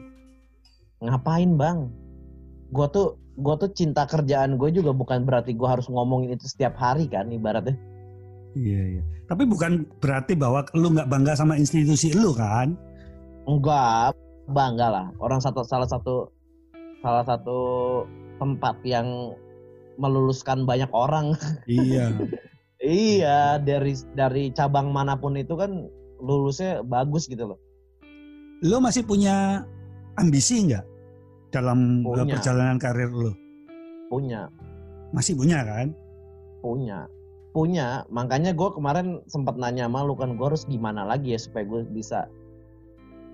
ngapain bang? Gue tuh gue tuh cinta kerjaan gue juga bukan berarti gue harus ngomongin itu setiap hari kan ibaratnya. Iya iya. Tapi bukan berarti bahwa lu nggak bangga sama institusi lu kan? Enggak bangga lah orang satu salah satu salah satu tempat yang meluluskan banyak orang. iya. iya dari dari cabang mana pun itu kan lulusnya bagus gitu loh. Lu masih punya ambisi nggak dalam uh, Punya. perjalanan karir lu? Punya Masih punya kan? punya punya makanya gue kemarin sempat nanya sama lu kan gue harus gimana lagi ya supaya gue bisa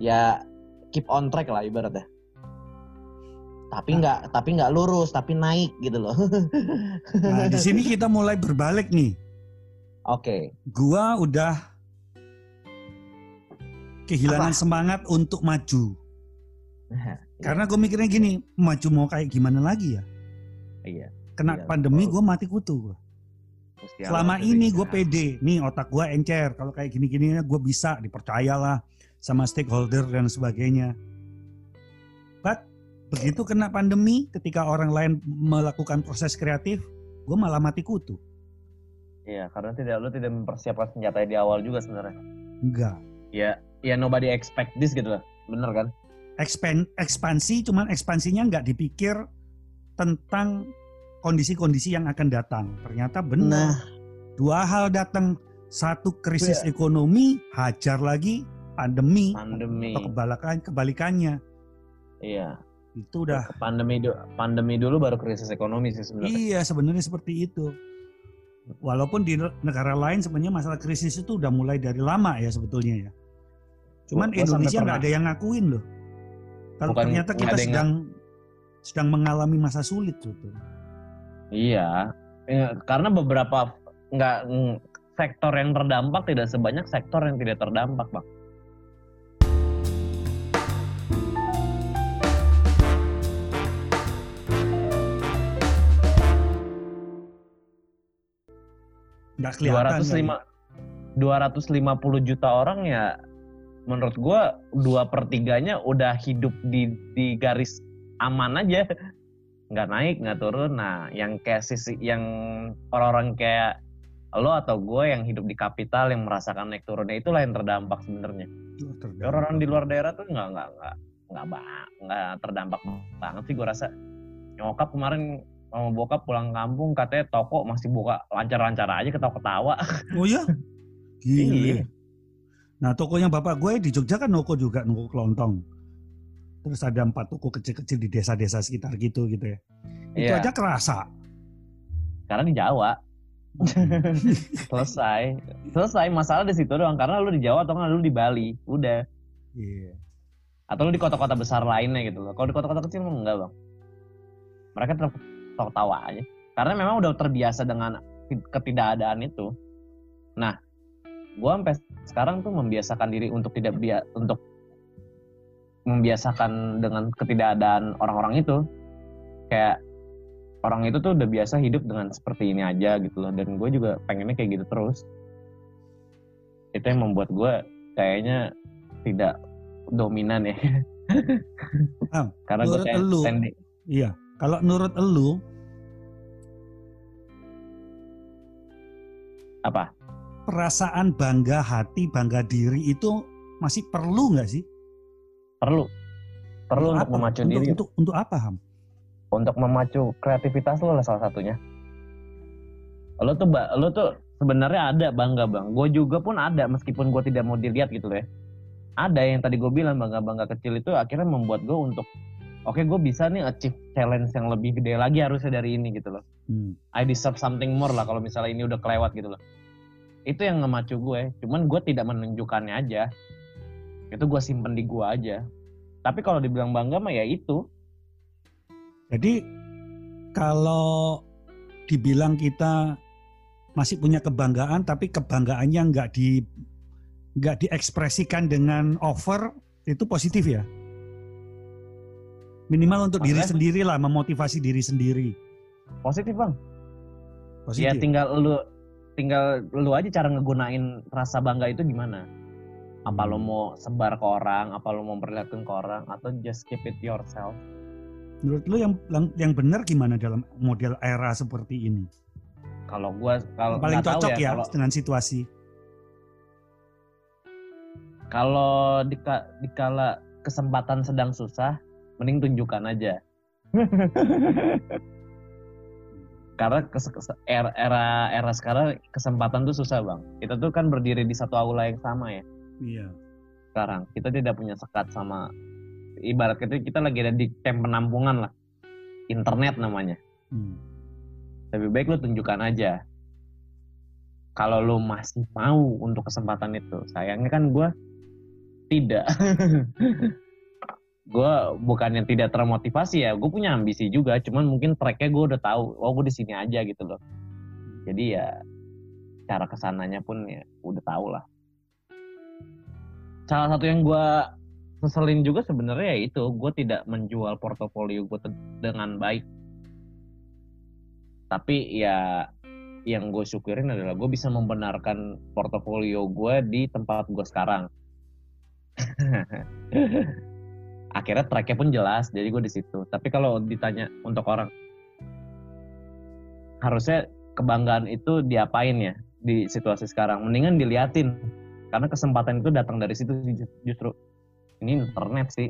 ya keep on track lah ibaratnya tapi nggak tapi nggak lurus tapi naik gitu loh Nah di sini kita mulai berbalik nih. oke Gua udah kehilangan semangat untuk maju. Karena gue mikirnya gini, maju mau kayak gimana lagi ya? iya Kena Iya, pandemi gue mati kutu. gua. mesti Selama ini gue pede, nih otak gue encer. Kalau kayak gini-gini gue bisa, dipercayalah sama stakeholder dan sebagainya. But begitu kena pandemi, ketika orang lain melakukan proses kreatif, gue malah mati kutu. Iya, karena tidak lu tidak mempersiapkan senjata di awal juga sebenarnya. Enggak. Ya, ya nobody expect this gitu lah. Bener kan? Ekspansi, cuman ekspansinya nggak dipikir tentang kondisi-kondisi yang akan datang. Ternyata benar. nah Dua hal datang, satu krisis ekonomi, hajar lagi pandemi, Pandemi. atau kebalikan kebalikannya. Iya. Itu udah Pandemi pandemi dulu baru krisis ekonomi sih sebenarnya. iya sebenarnya seperti itu. Walaupun di negara lain sebenarnya masalah krisis itu udah mulai dari lama ya sebetulnya ya. Cuman Gua- Indonesia nggak ada yang ngakuin loh. Kalau Bukan ternyata kita ada yang sedang sedang mengalami masa sulit gitu. Iya. Eh, Karena beberapa nggak sektor yang terdampak tidak sebanyak sektor yang tidak terdampak, Bang. Nggak kelihatan. kali. 205 250 juta orang ya menurut gua dua pertiganya udah hidup di di garis aman aja nggak naik nggak turun nah yang kayak sisi yang orang-orang kayak lo atau gue yang hidup di kapital yang merasakan naik turunnya itulah yang terdampak sebenarnya. Ya, orang-orang di luar daerah tuh nggak nggak nggak nggak nggak terdampak banget sih gue rasa nyokap kemarin sama bokap pulang kampung katanya toko masih buka lancar-lancar aja ketawa-ketawa Oh ya? Gile. Nah tokonya bapak gue di Jogja kan noko juga, noko kelontong. Terus ada empat toko kecil-kecil di desa-desa sekitar gitu gitu ya. Itu Iya. aja kerasa. karena di Jawa selesai selesai masalah di situ doang karena lu di Jawa atau nggak lu di Bali udah Iya. atau lu di kota-kota besar lainnya gitu loh kalau di kota-kota kecil mah enggak bang mereka tetap tawa aja karena memang udah terbiasa dengan ketidakadaan itu nah gua sampai sekarang tuh membiasakan diri untuk tidak bia untuk membiasakan dengan ketidakadaan orang-orang itu kayak orang itu tuh udah biasa hidup dengan seperti ini aja gitu loh dan gue juga pengennya kayak gitu terus itu yang membuat gue kayaknya tidak dominan ya Ah, karena gue kayak elu. standing Iya. Kalau menurut elu, Apa? Perasaan bangga hati, bangga diri itu masih perlu nggak sih? Perlu. Perlu untuk, apa? memacu untuk, diri. Untuk, untuk apa Ham? Untuk memacu kreativitas lo lah salah satunya. Lo tuh, ba- lo tuh sebenarnya ada bangga bang. Gue juga pun ada meskipun gue tidak mau dilihat gitu loh ya. Ada yang tadi gue bilang bangga-bangga kecil itu akhirnya membuat gue untuk oke gue bisa nih achieve challenge yang lebih gede lagi harusnya dari ini gitu loh. Hmm. I deserve something more lah kalau misalnya ini udah kelewat gitu loh. Itu yang ngemacu gue. Cuman gue tidak menunjukkannya aja. Itu gue simpen di gue aja. Tapi kalau dibilang bangga mah ya itu. Jadi kalau dibilang kita masih punya kebanggaan, tapi kebanggaannya nggak di nggak diekspresikan dengan over, itu positif ya. Minimal untuk diri Maksudnya? sendiri lah, memotivasi diri sendiri. Positif bang. Ya Positif. tinggal lu tinggal lu aja cara ngegunain rasa bangga itu gimana. Apa lo mau sebar ke orang, apa lo mau perlihatkan ke orang, atau just keep it yourself. Menurut lu yang yang, benar gimana dalam model era seperti ini? Kalau gua kalau Paling cocok ya, kalau dengan situasi. kalau dika, dikala kesempatan sedang susah, mending tunjukkan aja. Karena era, era era sekarang kesempatan tuh susah bang. Kita tuh kan berdiri di satu aula yang sama ya Iya. sekarang. Kita tidak punya sekat sama ibarat kita kita lagi ada di camp penampungan lah. Internet namanya. Hmm. Lebih baik lu tunjukkan aja. Kalau lu masih mau untuk kesempatan itu, sayangnya kan gue tidak. gue bukan yang tidak termotivasi ya, gue punya ambisi juga. Cuman mungkin tracknya gue udah tahu, oh gue di sini aja gitu loh. Jadi ya cara ke sananya pun ya udah tahu lah. Salah satu yang gue seselin juga sebenarnya ya itu, gue tidak menjual portofolio gue dengan baik tapi ya yang gue syukurin adalah gue bisa membenarkan portofolio gue di tempat gue sekarang akhirnya tracknya pun jelas jadi gue di situ tapi kalau ditanya untuk orang harusnya kebanggaan itu diapain ya di situasi sekarang mendingan diliatin karena kesempatan itu datang dari situ justru ini internet sih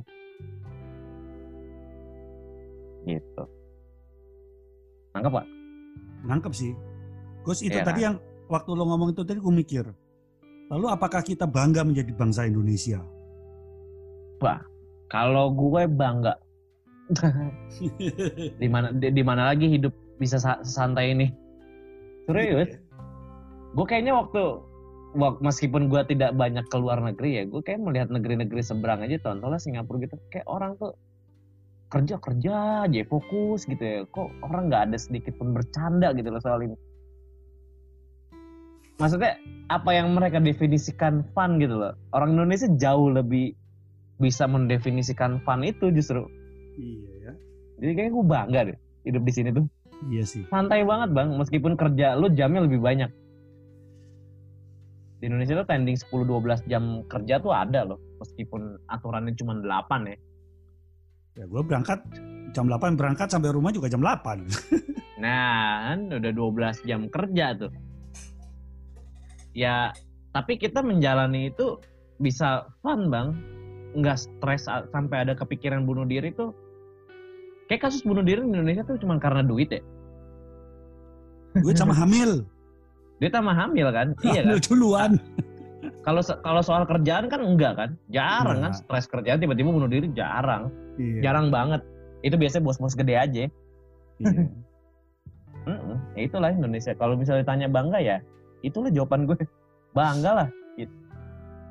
gitu nangkep pak Nangkep sih. Gus itu Iya tadi kan? yang waktu lo ngomong itu tadi gue mikir. Lalu apakah kita bangga menjadi bangsa Indonesia? Kalau gue bangga. Di mana di, di mana lagi hidup bisa sa- santai ini? Serius? Gue kayaknya waktu wak- meskipun gue tidak banyak keluar negeri ya gue kayak melihat negeri-negeri seberang aja contohnya Singapura gitu kayak orang tuh kerja kerja aja fokus gitu ya. Kok orang nggak ada sedikit pun bercanda gitu loh soal ini? Maksudnya apa yang mereka definisikan fun gitu loh? Orang Indonesia jauh lebih bisa mendefinisikan fun itu justru. Iya ya. jadi kayak gue bangga deh hidup di sini tuh. Iya sih. santai banget bang. Meskipun kerja lu jamnya lebih banyak. Di Indonesia tuh tending 10-12 jam kerja tuh ada loh. Meskipun aturannya cuma 8 ya. Ya gue berangkat jam 8 berangkat sampai rumah juga jam 8. nah kan udah 12 jam kerja tuh. Ya tapi kita menjalani itu bisa fun bang nggak stres sampai ada kepikiran bunuh diri tuh kayak kasus bunuh diri di Indonesia tuh cuma karena duit ya gue sama hamil. dia tambah hamil kan iya kan Hamil duluan. kalau kalau soal kerjaan kan enggak kan jarang kan Enggak. stres kerjaan tiba-tiba bunuh diri jarang Iya. jarang banget itu biasanya bos-bos gede aja Iya. Mm-mm. ya itulah Indonesia kalau misalnya ditanya bangga ya itulah jawaban gue bangga lah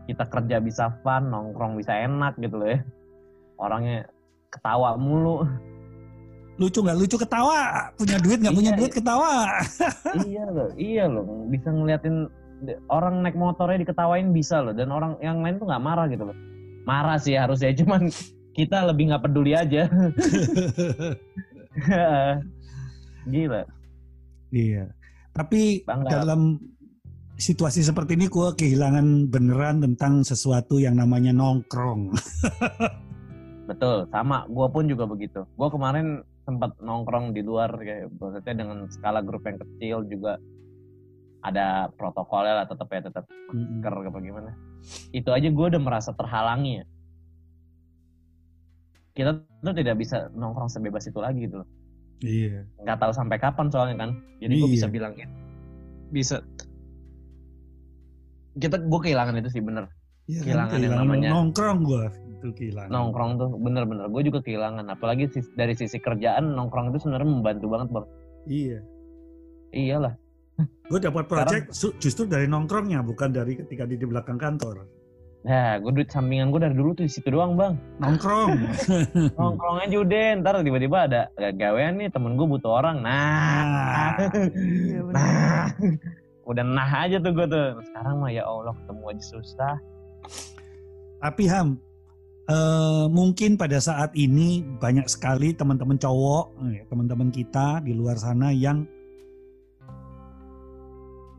kita kerja bisa fun nongkrong bisa enak gitu loh ya orangnya ketawa mulu Lucu nggak lucu ketawa. Punya duit nggak punya Iya. duit ketawa. iya loh iya loh bisa ngeliatin orang naik motornya diketawain bisa loh dan orang yang lain tuh nggak marah gitu loh marah sih harusnya cuman kita lebih nggak peduli aja gila Iya. Tapi Bangga. dalam situasi seperti ini gue kehilangan beneran tentang sesuatu yang namanya nongkrong. betul sama. Gue pun juga begitu. Gue kemarin sempat nongkrong di luar kayak maksudnya dengan skala grup yang kecil juga ada protokolnya lah tetap ya tetap masker apa gimana. Itu aja gue udah merasa terhalangi ya. Kita tuh tidak bisa nongkrong sebebas itu lagi gitu loh. Iya. nggak tahu sampai kapan soalnya kan. Jadi gue Iya. bisa bilang bisa kita gue kehilangan itu sih bener Iya kan, Kehilangan yang kehilangan namanya- nongkrong gua itu kehilangan. nongkrong tuh bener-bener gue juga kehilangan apalagi dari sisi kerjaan nongkrong itu sebenarnya membantu banget bang Iya. iyalah Gue dapat project su- justru dari nongkrongnya bukan dari ketika di, di belakang kantor. Nah, gue duit sampingan gue dari dulu tuh di situ doang bang. Nongkrong. Nongkrong aja udah, ntar tiba-tiba ada gawean nih temen gue butuh orang. Nah, Iya, bener. nah, udah nah aja tuh gue tuh. Sekarang mah ya Allah ketemu aja susah. Tapi Ham, eh, mungkin pada saat ini banyak sekali teman-teman cowok, eh, teman-teman kita di luar sana yang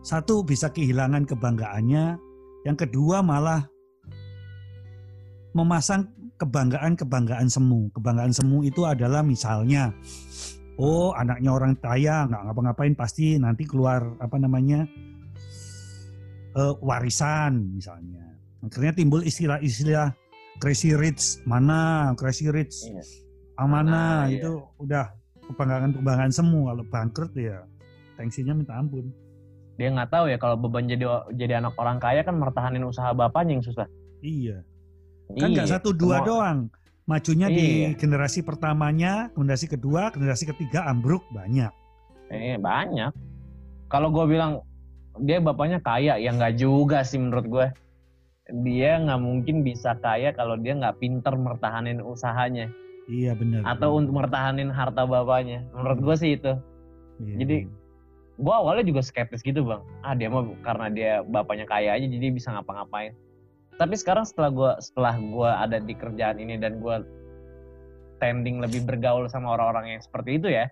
satu bisa kehilangan kebanggaannya, yang kedua malah memasang kebanggaan-kebanggaan semu. Kebanggaan semu itu adalah misalnya, oh anaknya orang kaya nggak ngapa-ngapain pasti nanti keluar apa namanya eh, warisan misalnya. Akhirnya timbul istilah-istilah crazy rich mana, crazy rich Iya. mana Nah, iya. itu udah kebanggaan-kebanggaan semu. Kalau bangkrut ya tensinya minta ampun. Dia nggak tahu ya kalau beban jadi jadi anak orang kaya kan mertahanin usaha bapaknya yang susah. Iya. Kan nggak Iya, satu dua semua- doang. Majunya di Iya. generasi pertamanya, generasi kedua, generasi ketiga ambruk banyak. Eh banyak. Kalau gue bilang dia bapaknya kaya, ya nggak juga sih menurut gue. Dia nggak mungkin bisa kaya kalau dia nggak pinter mertahanin usahanya Iya benar. atau untuk mertahanin harta bapaknya. Menurut gue sih itu. Iya, jadi- iya. Gue awalnya juga skeptis gitu bang. Ah dia mah karena dia bapaknya kaya aja jadi bisa ngapa-ngapain. Tapi sekarang setelah gue setelah gue ada di kerjaan ini dan gue tending lebih bergaul sama orang-orang yang seperti itu ya,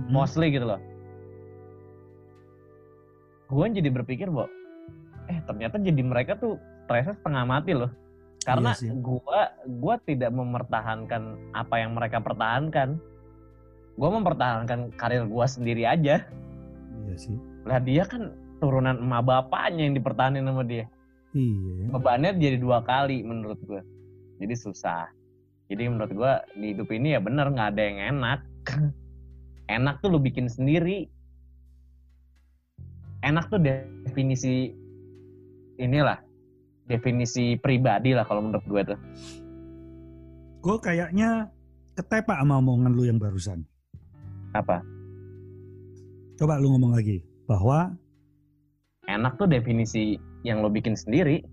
Hmm. mostly gitu loh. Gue jadi berpikir bahwa eh ternyata jadi mereka tuh stresnya setengah mati loh. Karena Iya gue gua tidak mempertahankan apa yang mereka pertahankan. Gue mempertahankan karir gue sendiri aja. Iya sih. Lah dia kan turunan emak bapaknya yang dipertahanin sama dia. Iya. Bebannya jadi dua kali menurut gue. Jadi susah. Jadi menurut gue di hidup ini ya bener nggak ada yang enak. enak tuh lu bikin sendiri. Enak tuh definisi inilah definisi pribadi lah kalau menurut gue tuh. Gue kayaknya ketepak sama omongan lu yang barusan. Apa? Coba lu ngomong lagi bahwa Enak tuh definisi yang lo bikin sendiri.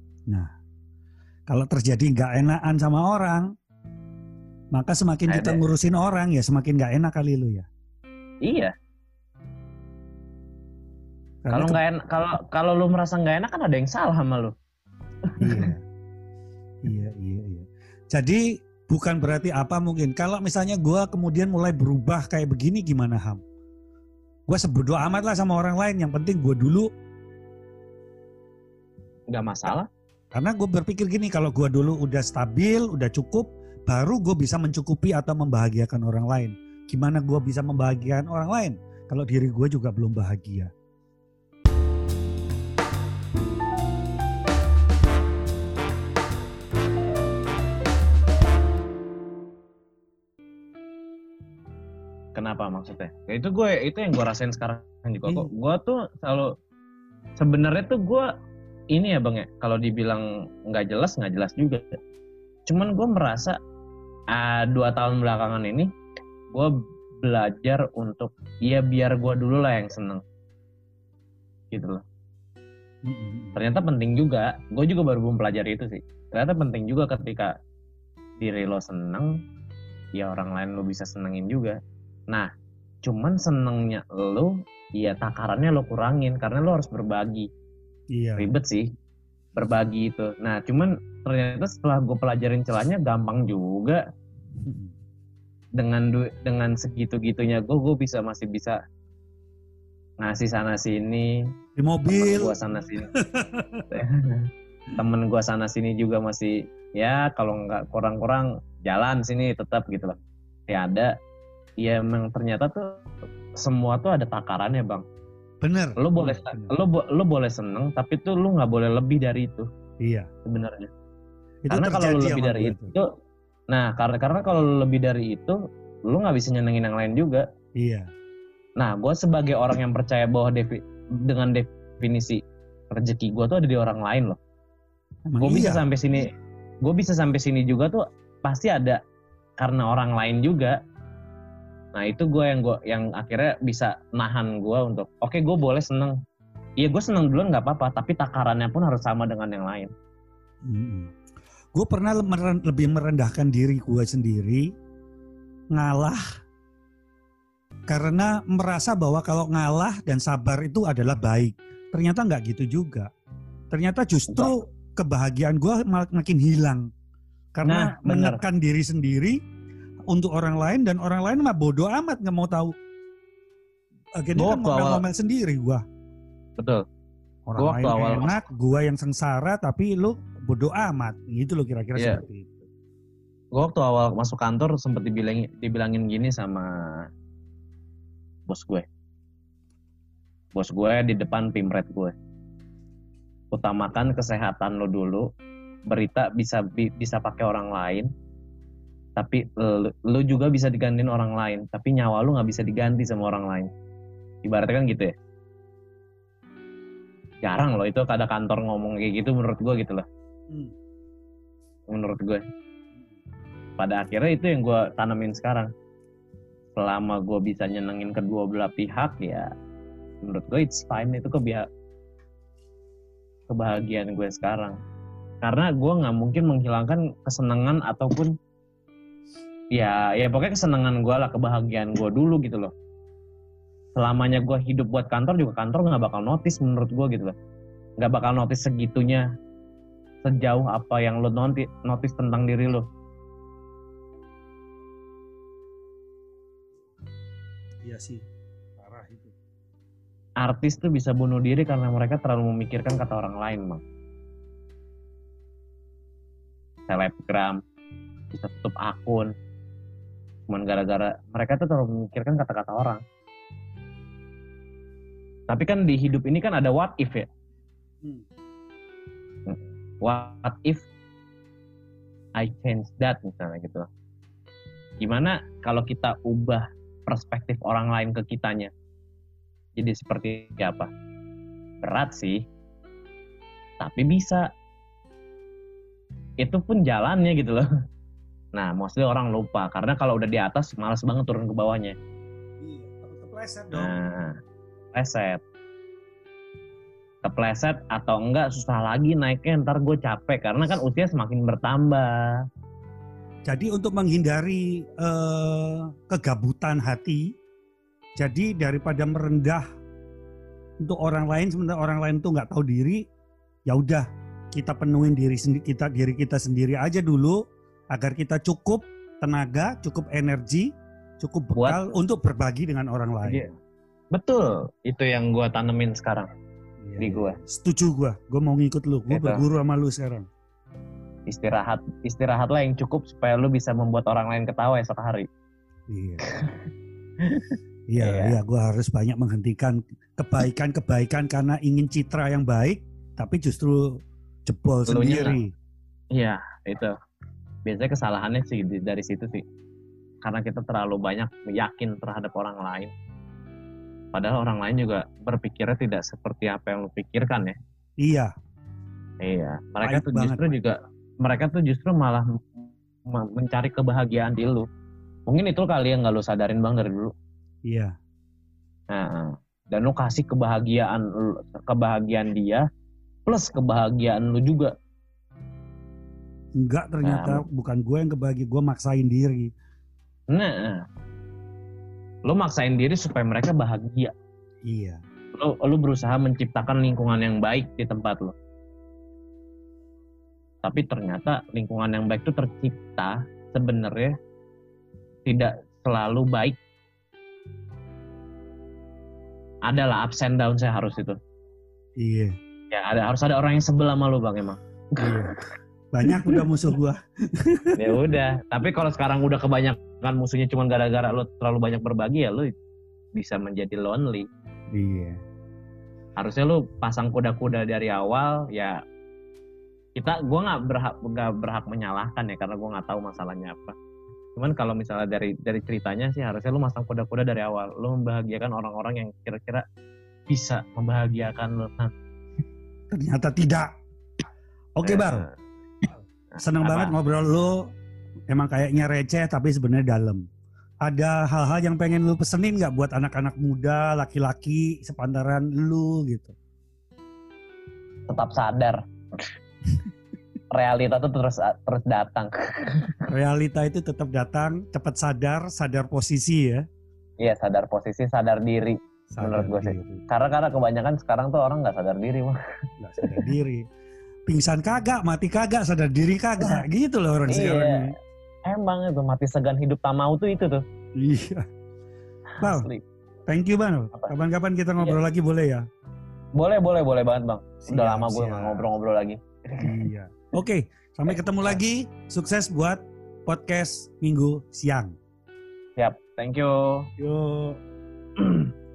kalau terjadi nggak enakan sama orang, maka semakin kita Ada. ngurusin orang ya semakin nggak enak kali lu ya. Iya. Kalau nggak enak, kalau kalau lu merasa nggak enak kan ada yang salah sama lu. iya. iya, iya, iya. Jadi bukan berarti apa mungkin. Kalau misalnya gua kemudian mulai berubah kayak begini gimana Ham? Gue sebodoh amat lah sama orang lain. Yang penting gue dulu Nggak masalah. Karena gue berpikir gini, kalau gue dulu udah stabil, udah cukup, baru gue bisa mencukupi atau membahagiakan orang lain. Gimana gue bisa membahagiakan orang lain kalau diri gue juga belum bahagia? Kenapa maksudnya? Ya itu gue itu yang gue rasain sekarang juga kok. Iya. Gue tuh selalu sebenarnya tuh gue ini ya bang ya kalau dibilang nggak jelas nggak jelas juga. Cuman gue merasa ah, dua tahun belakangan ini gue belajar untuk ya biar gue dulu lah yang seneng gitu loh. Ternyata penting juga. Gue juga baru mempelajari itu sih. Ternyata penting juga ketika diri lo seneng, ya orang lain lo bisa senengin juga. Nah, cuman senengnya lo, ya takarannya lo kurangin karena lo harus berbagi. Iya. Ribet sih, berbagi itu. Nah, cuman ternyata setelah gue pelajarin celahnya gampang juga. Dengan du- dengan segitu-gitunya gue, gue bisa masih bisa ngasih sana sini, Di mobil. temen gua sana sini temen gua sana sini juga masih ya kalau nggak kurang-kurang jalan sini tetap gitu loh ya ada ya emang ternyata tuh semua tuh ada takarannya bang Bener. Lo boleh Bener. lo lo boleh seneng tapi tuh lo nggak boleh lebih dari itu Iya. sebenarnya. Itu karena kalau lo terjadi lebih dari itu, tuh. nah karena karena kalau lo lebih dari itu lo nggak bisa nyenengin yang lain juga. Iya. Nah, gue sebagai orang yang percaya bahwa defi- dengan definisi rezeki gue tuh ada di orang lain loh. Gue bisa iya. sampai sini, gue bisa sampai sini juga tuh pasti ada karena orang lain juga. Nah itu gue yang gue yang akhirnya bisa nahan gue untuk, oke gue boleh seneng. Iya gue seneng duluan nggak apa-apa, tapi takarannya pun harus sama dengan yang lain. Gue pernah meren- lebih merendahkan diri gue sendiri, ngalah karena merasa bahwa kalau ngalah dan sabar itu adalah baik. Ternyata nggak gitu juga. Ternyata justru kebahagiaan gue makin hilang karena Nah, menekan diri sendiri untuk orang lain dan orang lain mah bodoh amat nggak mau tahu. Akhirnya Gua kan ngomel-ngomel sendiri gue. Betul. Orang Gua lain awal enak, gue yang sengsara tapi lu bodoh amat. Gitu loh kira-kira Iya. seperti itu. Gue waktu awal masuk kantor sempat dibilangin, dibilangin gini sama bos gue. Bos gue di depan pimret gue. Utamakan kesehatan lo dulu. Berita bisa bi- bisa pakai orang lain. Tapi lo, lo juga bisa digantiin orang lain. Tapi nyawa lo nggak bisa diganti sama orang lain. Ibaratnya kan gitu ya. Jarang loh itu ada kantor ngomong kayak gitu menurut gue gitu loh. Hmm. Menurut gue pada akhirnya itu yang gue tanemin sekarang selama gue bisa nyenengin kedua belah pihak ya menurut gue it's fine itu kebia- kebahagiaan gue sekarang karena gue nggak mungkin menghilangkan kesenangan ataupun ya ya pokoknya kesenangan gue lah kebahagiaan gue dulu gitu loh selamanya gue hidup buat kantor juga kantor nggak bakal notice menurut gue gitu loh nggak bakal notice segitunya sejauh apa yang lo noti- notice tentang diri lo Iya sih, parah itu. artis tuh bisa bunuh diri karena mereka terlalu memikirkan kata orang lain, Bang. Selebgram bisa tutup akun cuman gara-gara mereka tuh terlalu memikirkan kata-kata orang. Tapi kan di hidup ini kan ada what if ya. Hmm. What if I change that misalnya gitu. Gimana kalau kita ubah perspektif orang lain ke kitanya? Jadi seperti apa? Berat sih. Tapi bisa. Itu pun jalannya gitu loh. Nah, mostly orang lupa karena kalau udah di atas malas banget turun ke bawahnya. Iya, takut kepleset dong. Nah, kepleset. Kepleset atau enggak susah lagi naiknya ntar gue capek karena kan usia semakin bertambah. Jadi untuk menghindari eh, kegabutan hati, jadi daripada merendah untuk orang lain sementara orang lain tuh nggak tahu diri, ya udah kita penuhin diri sendiri kita diri kita sendiri aja dulu agar kita cukup tenaga, cukup energi, cukup Buat- bekal untuk berbagi dengan orang lain. Iya. Betul, itu yang gue tanemin sekarang. Iya, di gua. Setuju gua, gua mau ngikut lu, gua Gitu. berguru sama lu sekarang. Istirahat, istirahatlah yang cukup supaya lu bisa membuat orang lain ketawa esok hari. Iya. Iya, Iya. iya, gua harus banyak menghentikan kebaikan-kebaikan karena ingin citra yang baik, tapi justru jebol Elunya sendiri. Iya, itu. Biasanya kesalahannya sih dari situ sih. Karena kita terlalu banyak yakin terhadap orang lain. Padahal orang lain juga berpikirnya tidak seperti apa yang lu pikirkan ya. Iya, Iya, mereka Baik tuh banget, justru juga mereka tuh justru malah mencari kebahagiaan di lu. Mungkin itu kali yang nggak lu sadarin bang dari dulu. iya. Nah, dan lu kasih kebahagiaan kebahagiaan dia plus kebahagiaan lu juga. Enggak ternyata bukan gue yang kebagi, gue maksain diri. Nah, lu maksain diri supaya mereka bahagia. Iya. Lu, lu berusaha menciptakan lingkungan yang baik di tempat lu. Tapi ternyata lingkungan yang baik itu tercipta sebenarnya tidak selalu baik. Adalah ups and down saya harus itu. Iya. Ya ada harus ada orang yang sebel sama lu bang emang. iya. Banyak udah musuh gua. ya udah. Tapi kalau sekarang udah kebanyakan musuhnya cuma gara-gara lu terlalu banyak berbagi ya lu bisa menjadi lonely. Iya. harusnya lu pasang kuda-kuda dari awal ya kita gue nggak berhak nggak berhak menyalahkan ya karena gue nggak tahu masalahnya apa cuman kalau misalnya dari dari ceritanya sih harusnya lu masang kuda-kuda dari awal lu membahagiakan orang-orang yang kira-kira bisa membahagiakan lu nah, Ternyata tidak. Oke, eh, Bar. Seneng Apa? banget ngobrol lu. Emang kayaknya receh tapi sebenarnya dalam. Ada hal-hal yang pengen lu pesenin nggak buat anak-anak muda, laki-laki sepantaran lu gitu? Tetap sadar. Realita tuh terus terus datang. Realita itu tetap datang, cepat sadar, sadar posisi ya. Iya sadar posisi, sadar diri. Sadar Menurut gua sih. Karena karena kebanyakan sekarang tuh orang nggak sadar diri mah. Nggak sadar diri. Pingsan kagak, mati kagak, sadar diri kagak. Gitu loh orang Iya. sekarang. Emang itu mati segan hidup tak mau tuh itu tuh. Iya. Bang, thank you Bang. Apa? Kapan-kapan kita ngobrol lagi boleh ya? Boleh boleh boleh banget bang. Udah Siap, lama gue nggak ngobrol-ngobrol lagi. Iya. Oke, sampai ketemu lagi. Sukses buat podcast Minggu siang. Siap. Thank you. Yuk.